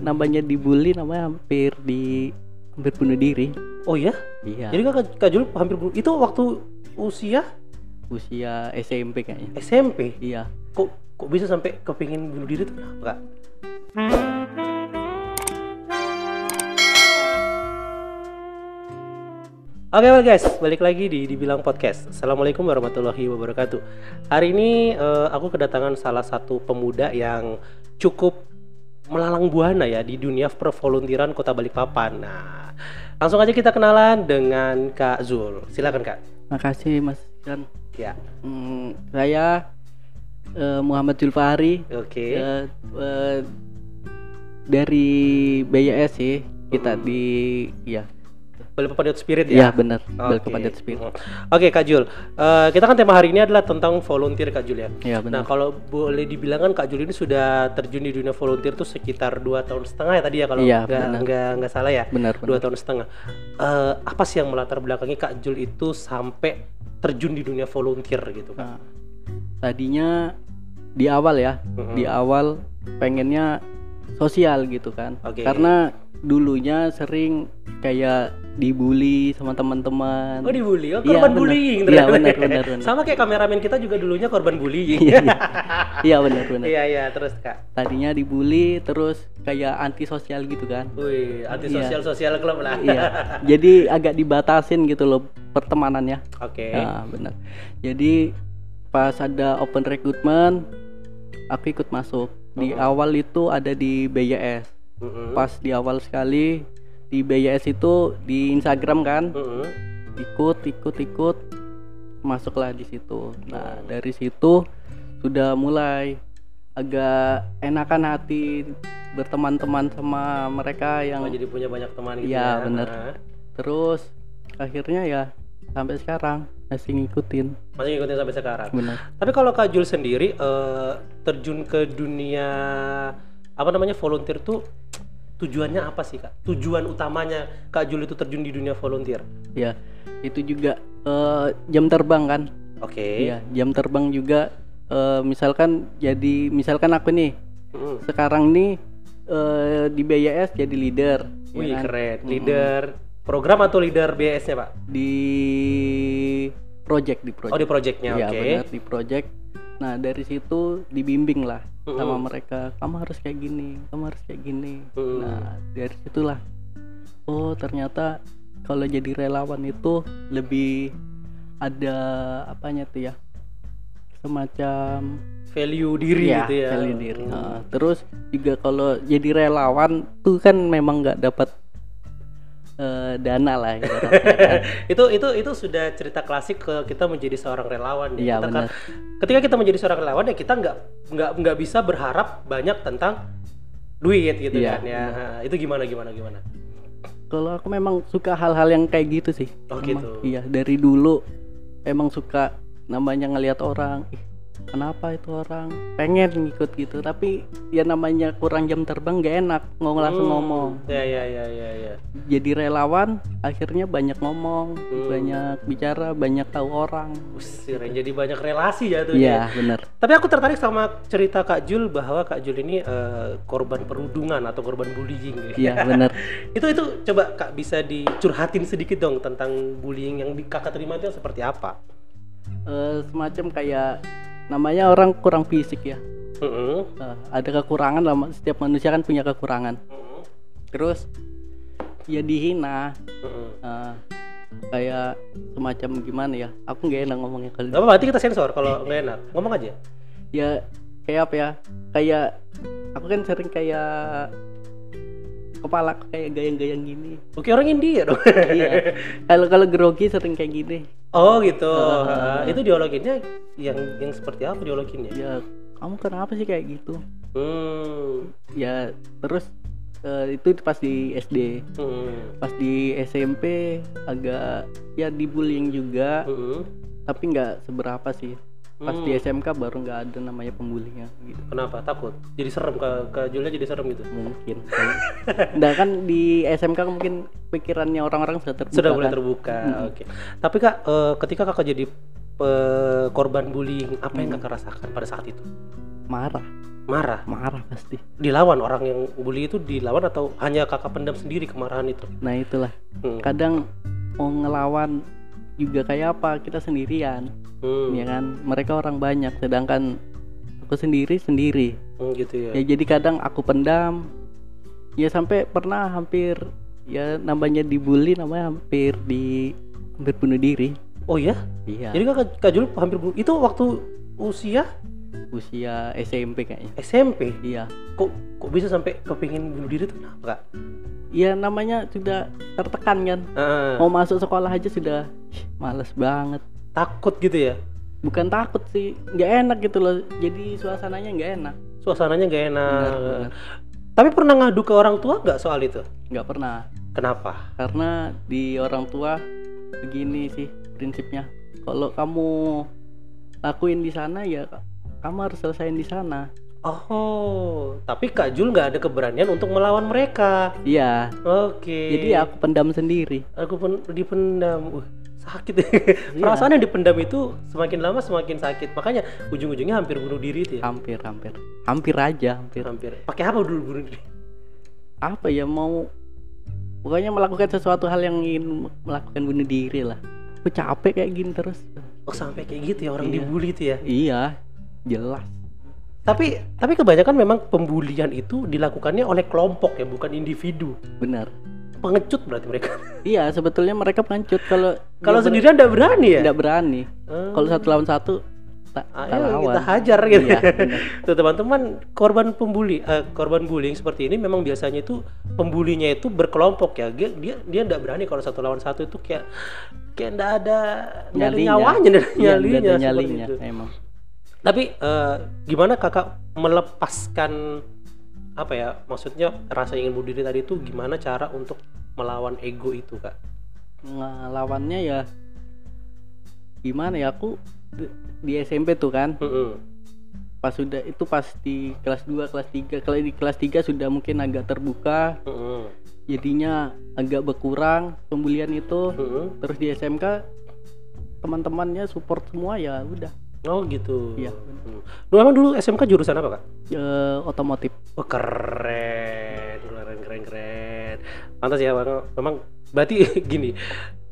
namanya dibully namanya hampir di hampir bunuh diri Oh ya? iya Jadi Kak, Kak Jul hampir bu- itu waktu usia usia SMP kayaknya SMP. iya Kok kok bisa sampai kepingin bunuh diri tuh kenapa, Kak? Oke well guys, balik lagi di Dibilang Podcast. Assalamualaikum warahmatullahi wabarakatuh. Hari ini eh, aku kedatangan salah satu pemuda yang cukup melalang buana ya di dunia pervoluntiran Kota Balikpapan. Nah, langsung aja kita kenalan dengan Kak Zul. Silakan Kak. makasih Mas Ian Ya, Hmm, saya eh, Muhammad Zulfahri oke. eh, eh, dari BYS sih kita Hmm. di ya Balikpapan Youth Spirit ya ya. benar Oke. Balikpapan Youth Spirit Oke Kak Jul, Eh, kita kan tema hari ini adalah tentang volunteer Kak Jul ya. ya Nah benar kalau boleh dibilang kan Kak Jul ini sudah terjun di dunia volunteer tuh sekitar dua tahun setengah ya tadi ya kalau Iya, nggak nggak salah ya benar dua tahun setengah. Eh, apa sih yang melatar belakangi Kak Jul itu sampai terjun di dunia volunteer gitu Kak? Nah, tadinya di awal ya Mhm. di awal pengennya sosial gitu kan Oke. karena dulunya sering kayak dibully sama teman-teman Oh dibully, oh Iya, korban benar. bullying Iya, benar, benar, benar. Sama kayak kameramen kita juga dulunya korban bullying. Iya, iya. iya benar benar Iya iya terus Kak. tadinya dibully terus kayak antisosial gitu kan Wih anti sosial sosial club lah. iya jadi agak dibatasin gitu loh pertemanannya Oke. Nah, benar. Jadi pas ada open recruitment, aku ikut masuk. Di Mhm. awal itu ada di BYS. Mm-mm. Pas di awal sekali di BYS itu di Instagram kan, Mm-mm. ikut ikut ikut masuklah di situ. Nah, dari situ sudah mulai agak enakan hati berteman-teman sama mereka yang Oh, jadi punya banyak teman gitu Iya, ya. bener. Nah, terus akhirnya ya sampai sekarang masih ngikutin. Masih ngikutin sampai sekarang. Benar. Tapi kalau Kak Jul sendiri eh, terjun ke dunia apa namanya volunteer tuh tujuannya apa sih Kak? Tujuan utamanya Kak Jul itu terjun di dunia volunteer. Ya, itu juga eh, jam terbang kan? Oke. Iya, jam terbang juga. eh, misalkan jadi, misalkan aku nih Mm. sekarang nih eh, di BYS jadi leader, ya Wih kan? keren. Leader program atau leader BS-nya Pak? di project di project. Oh di projectnya, Iya oke. benar di project. Nah dari situ dibimbing lah sama Mm-mm. mereka. Kamu harus kayak gini, kamu harus kayak gini. Mm. Nah dari situlah. Oh ternyata kalau jadi relawan itu lebih ada apanya tuh ya? Semacam Value diri ya, gitu ya. value diri. Mm. Nah, terus juga kalau jadi relawan tuh kan memang nggak dapat eh, dana lah kan. itu itu itu sudah cerita klasik ke kita menjadi seorang relawan ya. Iya, Kita kan- ketika kita menjadi seorang relawan ya kita nggak nggak nggak bisa berharap banyak tentang duit gitu Iya, kan ya itu gimana gimana gimana Kalau aku memang suka hal-hal yang kayak gitu sih. Oh, gitu. Iya, dari dulu emang suka namanya ngelihat orang, ih, kenapa itu orang? Pengen ngikut gitu, tapi ya namanya kurang jam terbang gak enak ngomong langsung Hmm, ngomong. ya ya ya ya ya. Jadi relawan akhirnya banyak ngomong, Hmm. banyak bicara, banyak tahu orang. Usir, jadi banyak relasi ya tuh Iya, bener. Tapi aku tertarik sama cerita Kak Jul bahwa Kak Jul ini eh, korban perundungan atau korban bullying. Iya, bener. Itu itu coba Kak bisa dicurhatin sedikit dong tentang bullying yang Kakak terima itu seperti apa? Eh, semacam kayak namanya orang kurang fisik ya. Heeh. Eh, ada kekurangan lah, setiap manusia kan punya kekurangan. Heeh. Terus ya dihina, Heeh. Eh, kayak semacam gimana ya aku nggak enak ngomongnya kali Gak apa-apa, nanti kita sensor kalau nggak enak. Ngomong aja. ya kayak apa ya kayak aku kan sering kayak kepala kayak gayang-gayang gini Oke orang India dong. iya kalau kalau grogi sering kayak gini oh gitu. Ah. itu dialoginnya yang yang seperti apa dialoginnya? ya kamu kenapa sih kayak gitu Hmm. ya terus eh, itu pas di SD Hmm. pas di SMP agak ya dibullying juga Hmm. tapi nggak seberapa sih pas di Hmm. SMK baru nggak ada namanya pembulinya gitu Kenapa? Takut? Jadi serem ke ke Julia jadi serem gitu. mungkin nah kan di SMK mungkin pikirannya orang-orang sudah terbuka Sudah mulai kan? terbuka. Oke. Tapi Kak, eh, ketika Kakak jadi eh, korban bullying, apa yang Hmm. Kakak rasakan pada saat itu? marah marah marah pasti dilawan orang yang bully itu dilawan atau hanya kakak pendam sendiri kemarahan itu nah itulah hmm. kadang mau ngelawan juga kayak apa kita sendirian. Hmm. ya kan? Mereka orang banyak sedangkan aku sendiri sendiri. Hmm, gitu ya. Ya jadi kadang aku pendam. Ya sampai pernah hampir ya namanya dibully namanya hampir di hampir bunuh diri. Oh ya? Iya. Jadi kak kak Jul hampir bu- itu waktu usia usia SMP kayaknya. SMP iya. Kok kok bisa sampai kepingin bunuh diri tuh? Kenapa? Kak Iya namanya sudah tertekan kan? Ah, mau masuk sekolah aja sudah "Ih, males banget. Takut gitu ya? Bukan takut sih nggak enak gitu loh. Jadi suasananya nggak enak. Suasananya gak enak. Benar, benar. tapi pernah ngadu ke orang tua nggak soal itu? Nggak pernah. Kenapa? Karena di orang tua begini sih prinsipnya. Kalau kamu lakuin di sana ya kamu harus selesaiin di sana. Oh tapi kak Jul nggak ada keberanian untuk melawan mereka. Iya. Oke. Jadi aku pendam sendiri. Aku pun dipendam. Uh, sakit. Perasaan yang dipendam itu semakin lama semakin sakit. Makanya ujung-ujungnya hampir bunuh diri itu ya. Hampir hampir. Hampir aja hampir. Hampir. Pakai apa dulu bunuh diri? Apa ya mau pokoknya melakukan sesuatu hal yang ingin melakukan bunuh diri lah. Aku capek kayak gini terus. Oh sampai kayak gitu ya orang Iya. dibully itu ya? Iya jelas. Tapi tapi kebanyakan memang pembulian itu dilakukannya oleh kelompok ya bukan individu. Benar. Pengecut berarti mereka. Iya sebetulnya mereka pengecut kalau kalau sendirian nggak berani ya? Tidak berani. Hmm. kalau satu lawan satu tak tak Ayo lawan. kita hajar gitu. Iya. Tuh teman-teman, korban pembuli, eh, korban bullying seperti ini memang biasanya itu pembulinya itu berkelompok ya. Dia dia dia nggak berani kalau satu lawan satu itu kayak kayak nggak ada nyalinya. nyawanya, ada Iya, nyalinya, nyalinya emang Tapi eh, gimana kakak melepaskan apa ya? Maksudnya rasa ingin bunuh diri tadi itu gimana cara untuk melawan ego itu kak? ngelawannya ya gimana ya aku di, SMP tuh kan Mm-mm. pas sudah itu pas di kelas 2 kelas 3 kalau di kelas 3 sudah mungkin agak terbuka Mm-mm. jadinya agak berkurang pembulian itu Mm-mm. terus di SMK teman-temannya support semua ya udah Oh gitu. Iya. Hmm. Lu emang dulu SMK jurusan apa kak? Eh, otomotif Oh keren, keren, keren, keren. Pantas ya, Bang. memang berarti gini.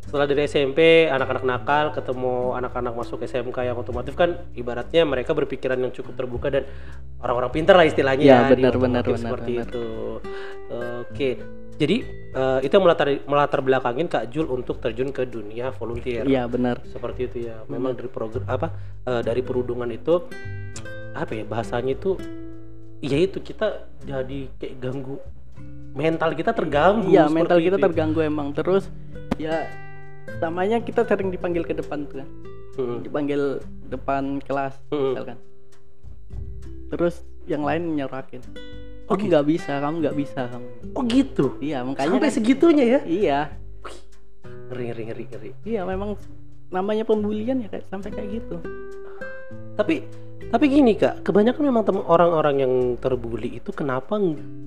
Setelah dari SMP, anak-anak nakal ketemu anak-anak masuk SMK yang otomotif kan ibaratnya mereka berpikiran yang cukup terbuka dan orang-orang pintar lah istilahnya Iya, di benar, benar, seperti benar. itu. Oke. Jadi eh, itu yang melatar melatar belakangin Kak Jul untuk terjun ke dunia volunteer. Iya benar. Seperti itu ya. Memang dari program apa eh, dari perundungan itu apa ya bahasanya itu ya itu kita jadi kayak ganggu mental kita terganggu iya mental kita itu ya. terganggu emang. Terus ya namanya kita sering dipanggil ke depan tuh kan. Mm-mm. dipanggil depan kelas Mm-mm. misalkan. Terus yang lain nyerakin Oh, kamu nggak bisa kamu nggak bisa kamu. Oh gitu? Iya makanya sampai kan- segitunya ya? Iya. Ngeri ngeri ngeri ngeri. Iya memang namanya pembulian ya kayak sampai kayak gitu. Tapi tapi gini kak. Kebanyakan memang tem- orang-orang yang terbuli itu kenapa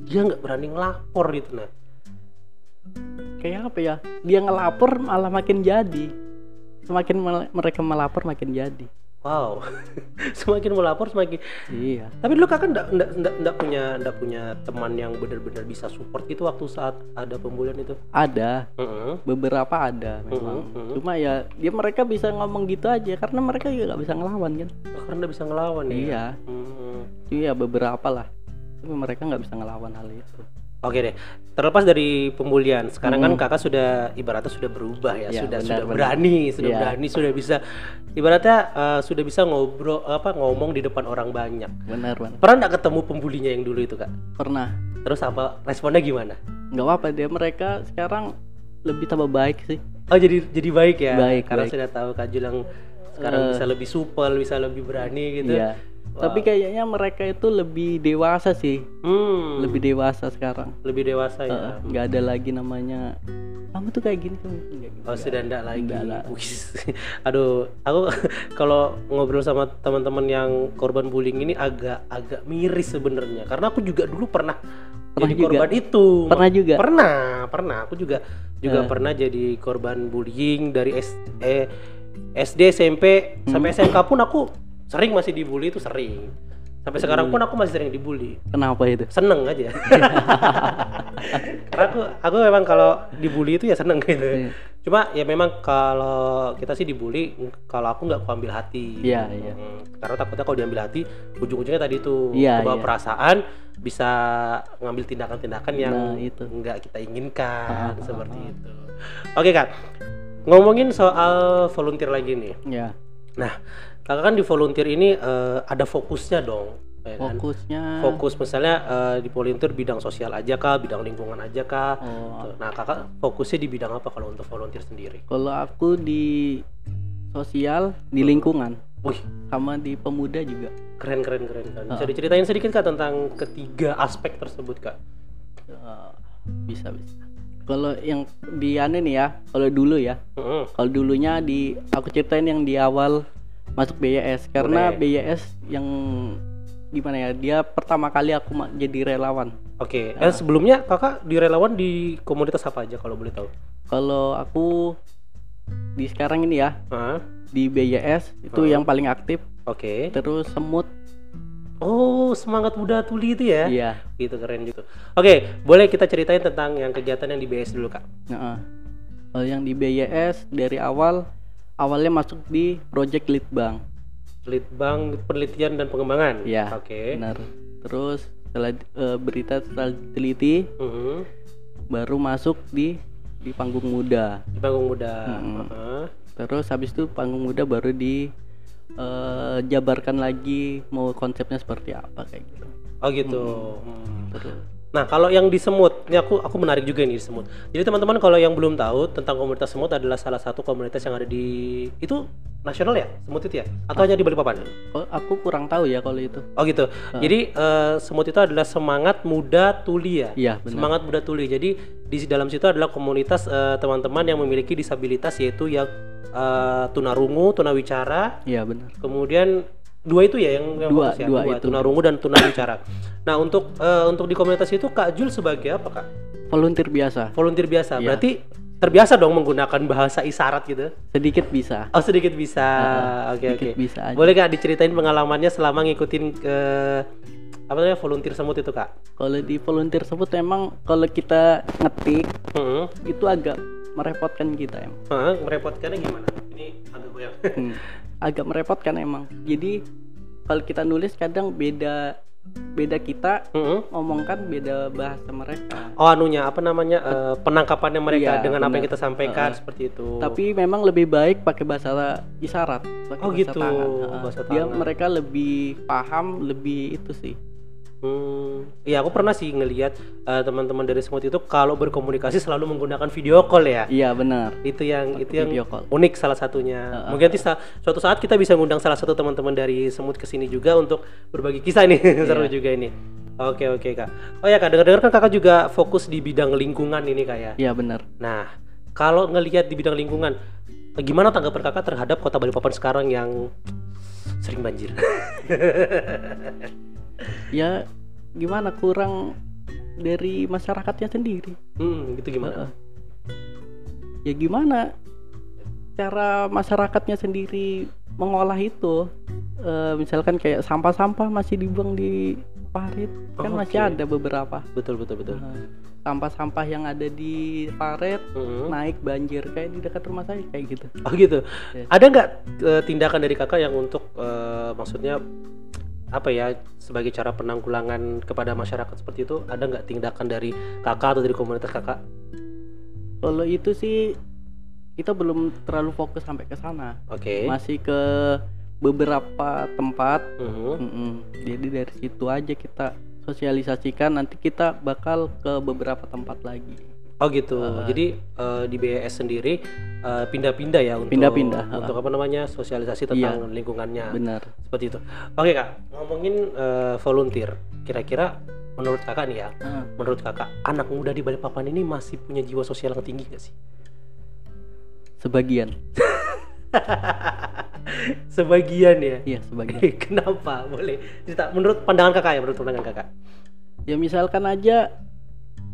dia nggak berani ngelapor gitu nah kayak apa ya? Dia ngelapor malah makin jadi. Semakin mel- mereka melapor makin jadi wow semakin melapor semakin iya Tapi dulu kakak ndak ndak ndak ndak punya ndak punya teman yang benar-benar bisa support itu waktu saat ada pembulian itu. ada Heeh. beberapa ada memang Mhm, mhm. cuma ya dia mereka bisa ngomong gitu aja karena mereka juga nggak bisa ngelawan kan Oh, karena bisa ngelawan ya. iya Mhm. iya beberapa lah tapi mereka nggak bisa ngelawan hal itu Oke deh. Terlepas dari pembulian, sekarang Mhm. kan kakak sudah ibaratnya sudah berubah ya, Ya, sudah benar, sudah benar. berani, sudah Iya. berani, sudah bisa ibaratnya eh, sudah bisa ngobrol apa ngomong di depan orang banyak. benar benar Pernah nggak ketemu pembulinya yang dulu itu kak? pernah Terus apa responnya gimana? nggak apa dia mereka sekarang lebih tambah baik sih Oh jadi jadi baik ya? Baik, Karena baik. sudah tahu kak Jul yang sekarang Eh. bisa lebih supel, bisa lebih berani gitu. iya tapi kayaknya mereka itu lebih dewasa sih Hmm, lebih dewasa sekarang lebih dewasa ya. Eh, nggak ada lagi namanya kamu tuh kayak gini kamu gini Oh sudah enggak lagi. Nggak lah. Wis. Aduh, aku kalau ngobrol sama teman-teman yang korban bullying ini agak agak miris sebenarnya karena aku juga dulu pernah, Pernah jadi juga? korban itu. Pernah juga? Pernah, pernah. Aku juga juga Eh. pernah jadi korban bullying dari S, eh, SD, SMP sampai SMK pun aku sering masih dibully itu sering. Sampai sekarang pun aku masih sering dibully. Kenapa itu? Seneng aja. Karena aku aku memang kalau dibully itu ya seneng gitu. Iya. Cuma ya memang kalau kita sih dibully, kalau aku nggak aku ambil hati. Iya, iya. Hmm, karena takutnya kalau diambil hati, ujung-ujungnya tadi tuh Iya, kebawa iya. perasaan bisa ngambil tindakan-tindakan yang Nah, itu. nggak kita inginkan Ah, seperti ah. itu. Oke kak, ngomongin soal volunteer lagi nih. Ya, Nah, kakak kan di volunteer ini eh, ada fokusnya dong. ya kan? fokusnya Fokus misalnya eh, di volunteer bidang sosial aja kah, bidang lingkungan aja kah? Oh, Tuh. Nah, kakak fokusnya di bidang apa kalau untuk volunteer sendiri? kalau aku di sosial, di lingkungan, Wih, sama di pemuda juga. keren keren keren. keren. Bisa Ah. diceritain sedikit kak tentang ketiga aspek tersebut kak? Eh, bisa bisa. Kalau yang di ane nih ya, kalau dulu ya, Mm-mm. kalau dulunya di aku ceritain yang di awal masuk BYS karena Boleh. BYS yang gimana ya, dia pertama kali aku jadi relawan. Oke, Ah. eh, sebelumnya kakak di relawan di komunitas apa aja kalau boleh tahu? Kalau aku di sekarang ini ya Ah, di BYS itu Ah. yang paling aktif, Oke. terus semut, Oh, semangat muda tuli itu ya? iya. Gitu keren gitu. Oke, boleh kita ceritain tentang yang kegiatan yang di BS dulu kak? Nah, kalau yang di BYS dari awal awalnya masuk di Project Litbang. Litbang Penelitian dan Pengembangan. Iya. Oke. Benar. Terus setelah eh, berita setelah diteliti Mhm. baru masuk di di panggung muda. Di panggung muda. Mm-mm. Heeh. Terus habis itu panggung muda baru di eh, jabarkan lagi mau konsepnya seperti apa kayak gitu. Oh gitu. Hmm. Terus Nah, kalau yang di semut, ini aku aku menarik juga ini di semut. Jadi teman-teman kalau yang belum tahu tentang komunitas semut adalah salah satu komunitas yang ada di itu nasional ya, semut itu ya? Atau hanya di Balikpapan? oh, aku kurang tahu ya kalau itu. Oh gitu. Jadi eh, semut itu adalah semangat muda tuli ya. Iya, benar. Semangat muda tuli. Jadi di dalam situ adalah komunitas eh, teman-teman yang memiliki disabilitas yaitu yang eh, tunarungu, tunawicara, Iya benar. kemudian dua itu ya yang, yang Dua, fokus ya? dua itu. tunarungu dan tunawicara. nah untuk eh, untuk di komunitas itu Kak Jul sebagai apa Kak? Volunteer biasa. Volunteer biasa. Iya. Berarti terbiasa dong menggunakan bahasa isyarat gitu. Sedikit bisa. Oh sedikit bisa. Oke oke. sedikit bisa aja. Boleh Kak diceritain pengalamannya selama ngikutin ke apa namanya volunteer semut itu Kak? Kalau di volunteer sebut emang kalau kita ngetik Hmm. itu agak merepotkan kita emang. Hah, merepotkannya gimana? Ini agak goyang. Hmm. agak merepotkan emang. Jadi kalau kita nulis kadang beda beda kita Hmm. ngomong kan beda bahasa mereka. Oh anunya apa namanya eh, penangkapannya mereka Iya, dengan apa yang kita sampaikan Heeh. seperti itu. Tapi memang lebih baik pakai bahasa isyarat, pakai Oh, bahasa gitu, tangan. Heeh. bahasa Dia tangan. mereka lebih paham, lebih itu sih. Hmm, iya aku pernah sih ngelihat eh, teman-teman dari semut itu kalau berkomunikasi selalu menggunakan video call ya. Iya benar. Itu yang itu yang video call. unik salah satunya. Mungkin nanti sa- suatu saat kita bisa ngundang salah satu teman-teman dari semut ke sini juga untuk berbagi kisah nih. Seru juga ini. Oke oke kak. Oh ya kak, dengar-dengar kan kakak juga fokus di bidang lingkungan ini kak ya. Iya benar. Nah, kalau ngelihat di bidang lingkungan, gimana tanggapan kakak terhadap kota Balikpapan sekarang yang sering banjir? Ya gimana kurang dari masyarakatnya sendiri. hmm, gitu gimana? Heeh. Ya gimana cara masyarakatnya sendiri mengolah itu? Eh, misalkan kayak sampah-sampah masih dibuang di parit kan masih Oke. ada beberapa. Betul betul betul. Eh, Sampah-sampah yang ada di parit Hmm. naik banjir kayak di dekat rumah saya kayak gitu. Oh gitu. Iya. Ada nggak eh, tindakan dari kakak yang untuk eh, maksudnya apa ya sebagai cara penanggulangan kepada masyarakat seperti itu? Ada nggak tindakan dari kakak atau dari komunitas kakak? Kalau itu sih kita belum terlalu fokus sampai ke sana. Oke. Masih ke beberapa tempat. Mhm. Mm-mm. Jadi dari situ aja kita sosialisasikan. Nanti kita bakal ke beberapa tempat lagi. Oh gitu. Uh, Jadi eh, di BES sendiri eh, pindah-pindah ya untuk Pindah-pindah, uh. untuk apa namanya sosialisasi tentang lingkungannya. Benar. Seperti itu. Oke kak, ngomongin eh, volunteer. Kira-kira menurut kakak nih ya, Ah, menurut kakak anak muda di Balikpapan ini masih punya jiwa sosial yang tinggi gak sih? sebagian. Sebagian ya. Iya, sebagian. Kenapa? Boleh cerita. Menurut pandangan kakak ya, menurut pandangan kakak. ya misalkan aja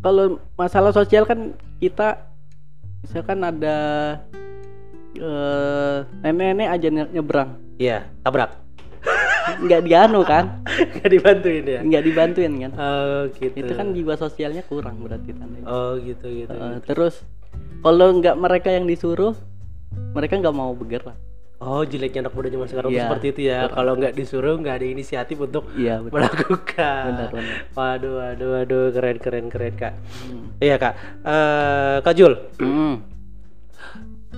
kalau masalah sosial kan kita misalkan ada eh, nenek-nenek aja nye- nyebrang. Iya, tabrak. nggak dianu kan? Nggak dibantuin ya? Nggak dibantuin kan? Oh gitu. Itu kan jiwa sosialnya kurang berarti tanda oh gitu gitu Eh, terus kalau nggak mereka yang disuruh mereka nggak mau bergerak oh jeleknya anak muda zaman sekarang tuh Iya. seperti itu ya. kalau nggak disuruh nggak ada inisiatif untuk iya betul. melakukan. Benar benar. Waduh waduh waduh keren keren keren kak. Hmm. iya kak. Eh, kak Jul. Hmm,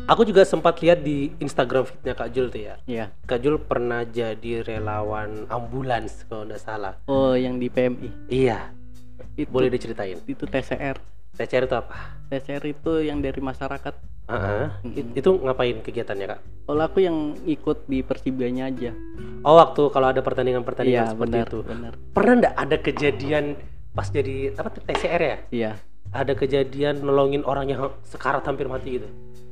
aku juga sempat lihat di Instagram fitnya kak Jul tuh ya. Iya. Kak Jul pernah jadi relawan ambulans kalau nggak salah. Oh yang di PMI iya. Itu boleh diceritain? itu TCR TCR itu apa? TCR itu yang dari masyarakat Heeh. It- itu ngapain kegiatannya kak? Kalau aku yang ikut di Persibanya aja. Oh waktu kalau ada pertandingan pertandingan iya seperti benar itu. benar. Pernah nggak ada kejadian pas jadi apa TCR ya? Iya. Ada kejadian nolongin orang yang sekarat hampir mati gitu?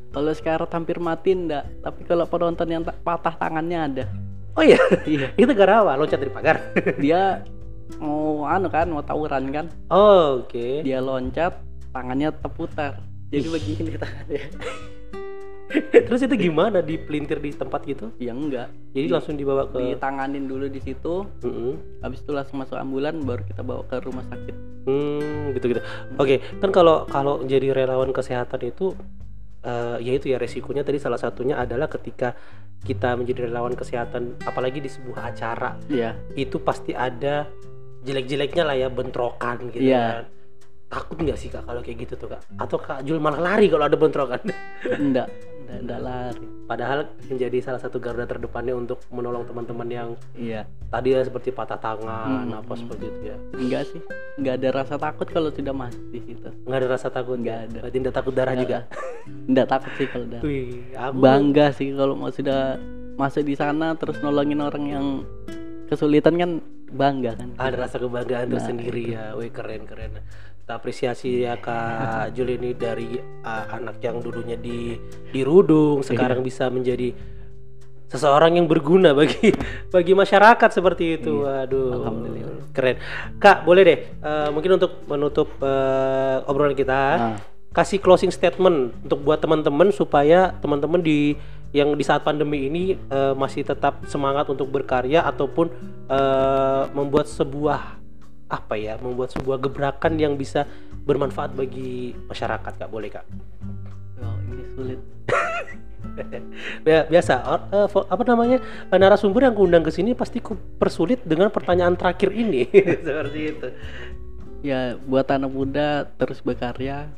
Kalau sekarang hampir mati enggak tapi kalau penonton yang tak- patah tangannya ada. Oh iya? Iya. Itu gara apa? Loncat dari pagar? Dia mau anu kan mau tawuran kan? Oh, oke. Dia loncat tangannya terputar jadi begini tangannya terus itu gimana dipelintir di tempat gitu ya enggak jadi langsung dibawa ke ditanganin dulu di situ Mm-mm. habis itu langsung masuk ambulan baru kita bawa ke rumah sakit Hmm, gitu gitu. Oke, kan kalau kalau jadi relawan kesehatan itu eh ya itu ya resikonya tadi salah satunya adalah ketika kita menjadi relawan kesehatan apalagi di sebuah acara iya itu pasti ada jelek-jeleknya lah ya bentrokan gitu Iya. kan. Takut nggak sih kak kalau kayak gitu tuh kak? Atau kak Jul malah lari kalau ada bentrokan? enggak enggak, enggak lari Padahal menjadi salah satu garda terdepannya untuk menolong teman-teman yang iya tadi ya seperti patah tangan Hmm, apa hmm. seperti itu ya. enggak sih enggak ada rasa takut kalau sudah masuk di situ Nggak ada rasa takut Nggak ya? ada. Berarti nggak takut darah juga. enggak takut sih kalau udah Wih, aku bangga sih kalau mau sudah masuk di sana terus nolongin orang yang kesulitan kan bangga kan ada rasa kebanggaan Nah, tersendiri ya. Wih keren keren. Kita apresiasi ya Kak Jul ini dari uh, anak yang dulunya di di Rudung sekarang bisa menjadi seseorang yang berguna bagi bagi masyarakat seperti itu. Waduh. Alhamdulillah. Keren. Kak, boleh deh uh, mungkin untuk menutup uh, obrolan kita Nah, kasih closing statement untuk buat teman-teman supaya teman-teman di yang di saat pandemi ini eh, masih tetap semangat untuk berkarya ataupun eh, membuat sebuah apa ya membuat sebuah gebrakan yang bisa bermanfaat bagi masyarakat kak. Boleh kak? Oh, ini sulit. Ya, biasa. Or- fo- apa namanya eh, narasumber yang kuundang ke sini pasti ku persulit dengan pertanyaan terakhir ini. Seperti itu. Ya buat anak muda terus berkarya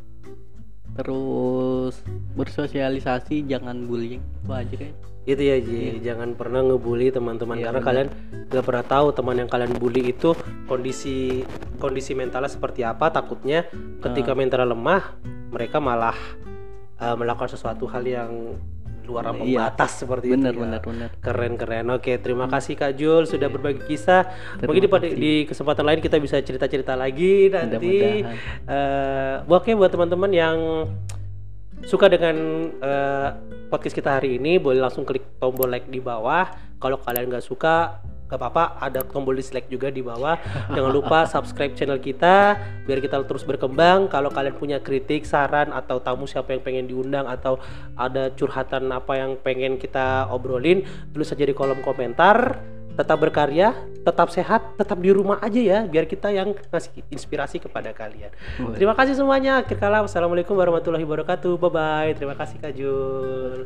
terus bersosialisasi jangan bullying. Itu aja kayak itu ya Ji. Jangan pernah ngebully teman-teman. Iya, karena benar. kalian gak pernah tahu teman yang kalian bully itu kondisi kondisi mentalnya seperti apa. Takutnya ketika mentalnya lemah mereka malah eh, melakukan sesuatu hal yang luar ambang Iya. batas seperti bener itu ya. bener bener keren keren. Oke terima kasih kak Jul sudah berbagi kisah. Mungkin di, di kesempatan lain kita bisa cerita cerita lagi nanti. Eh, oke buat teman-teman yang suka dengan eh, podcast kita hari ini boleh langsung klik tombol like di bawah. Kalau kalian nggak suka gak apa-apa ada tombol dislike juga di bawah. Jangan lupa subscribe channel kita biar kita terus berkembang. Kalau kalian punya kritik saran atau tamu siapa yang pengen diundang atau ada curhatan apa yang pengen kita obrolin tulis saja di kolom komentar. Tetap berkarya tetap sehat tetap di rumah aja ya biar kita yang ngasih inspirasi kepada kalian. Boleh. terima kasih semuanya. Akhir kala wassalamualaikum warahmatullahi wabarakatuh. Bye bye terima kasih kak Jul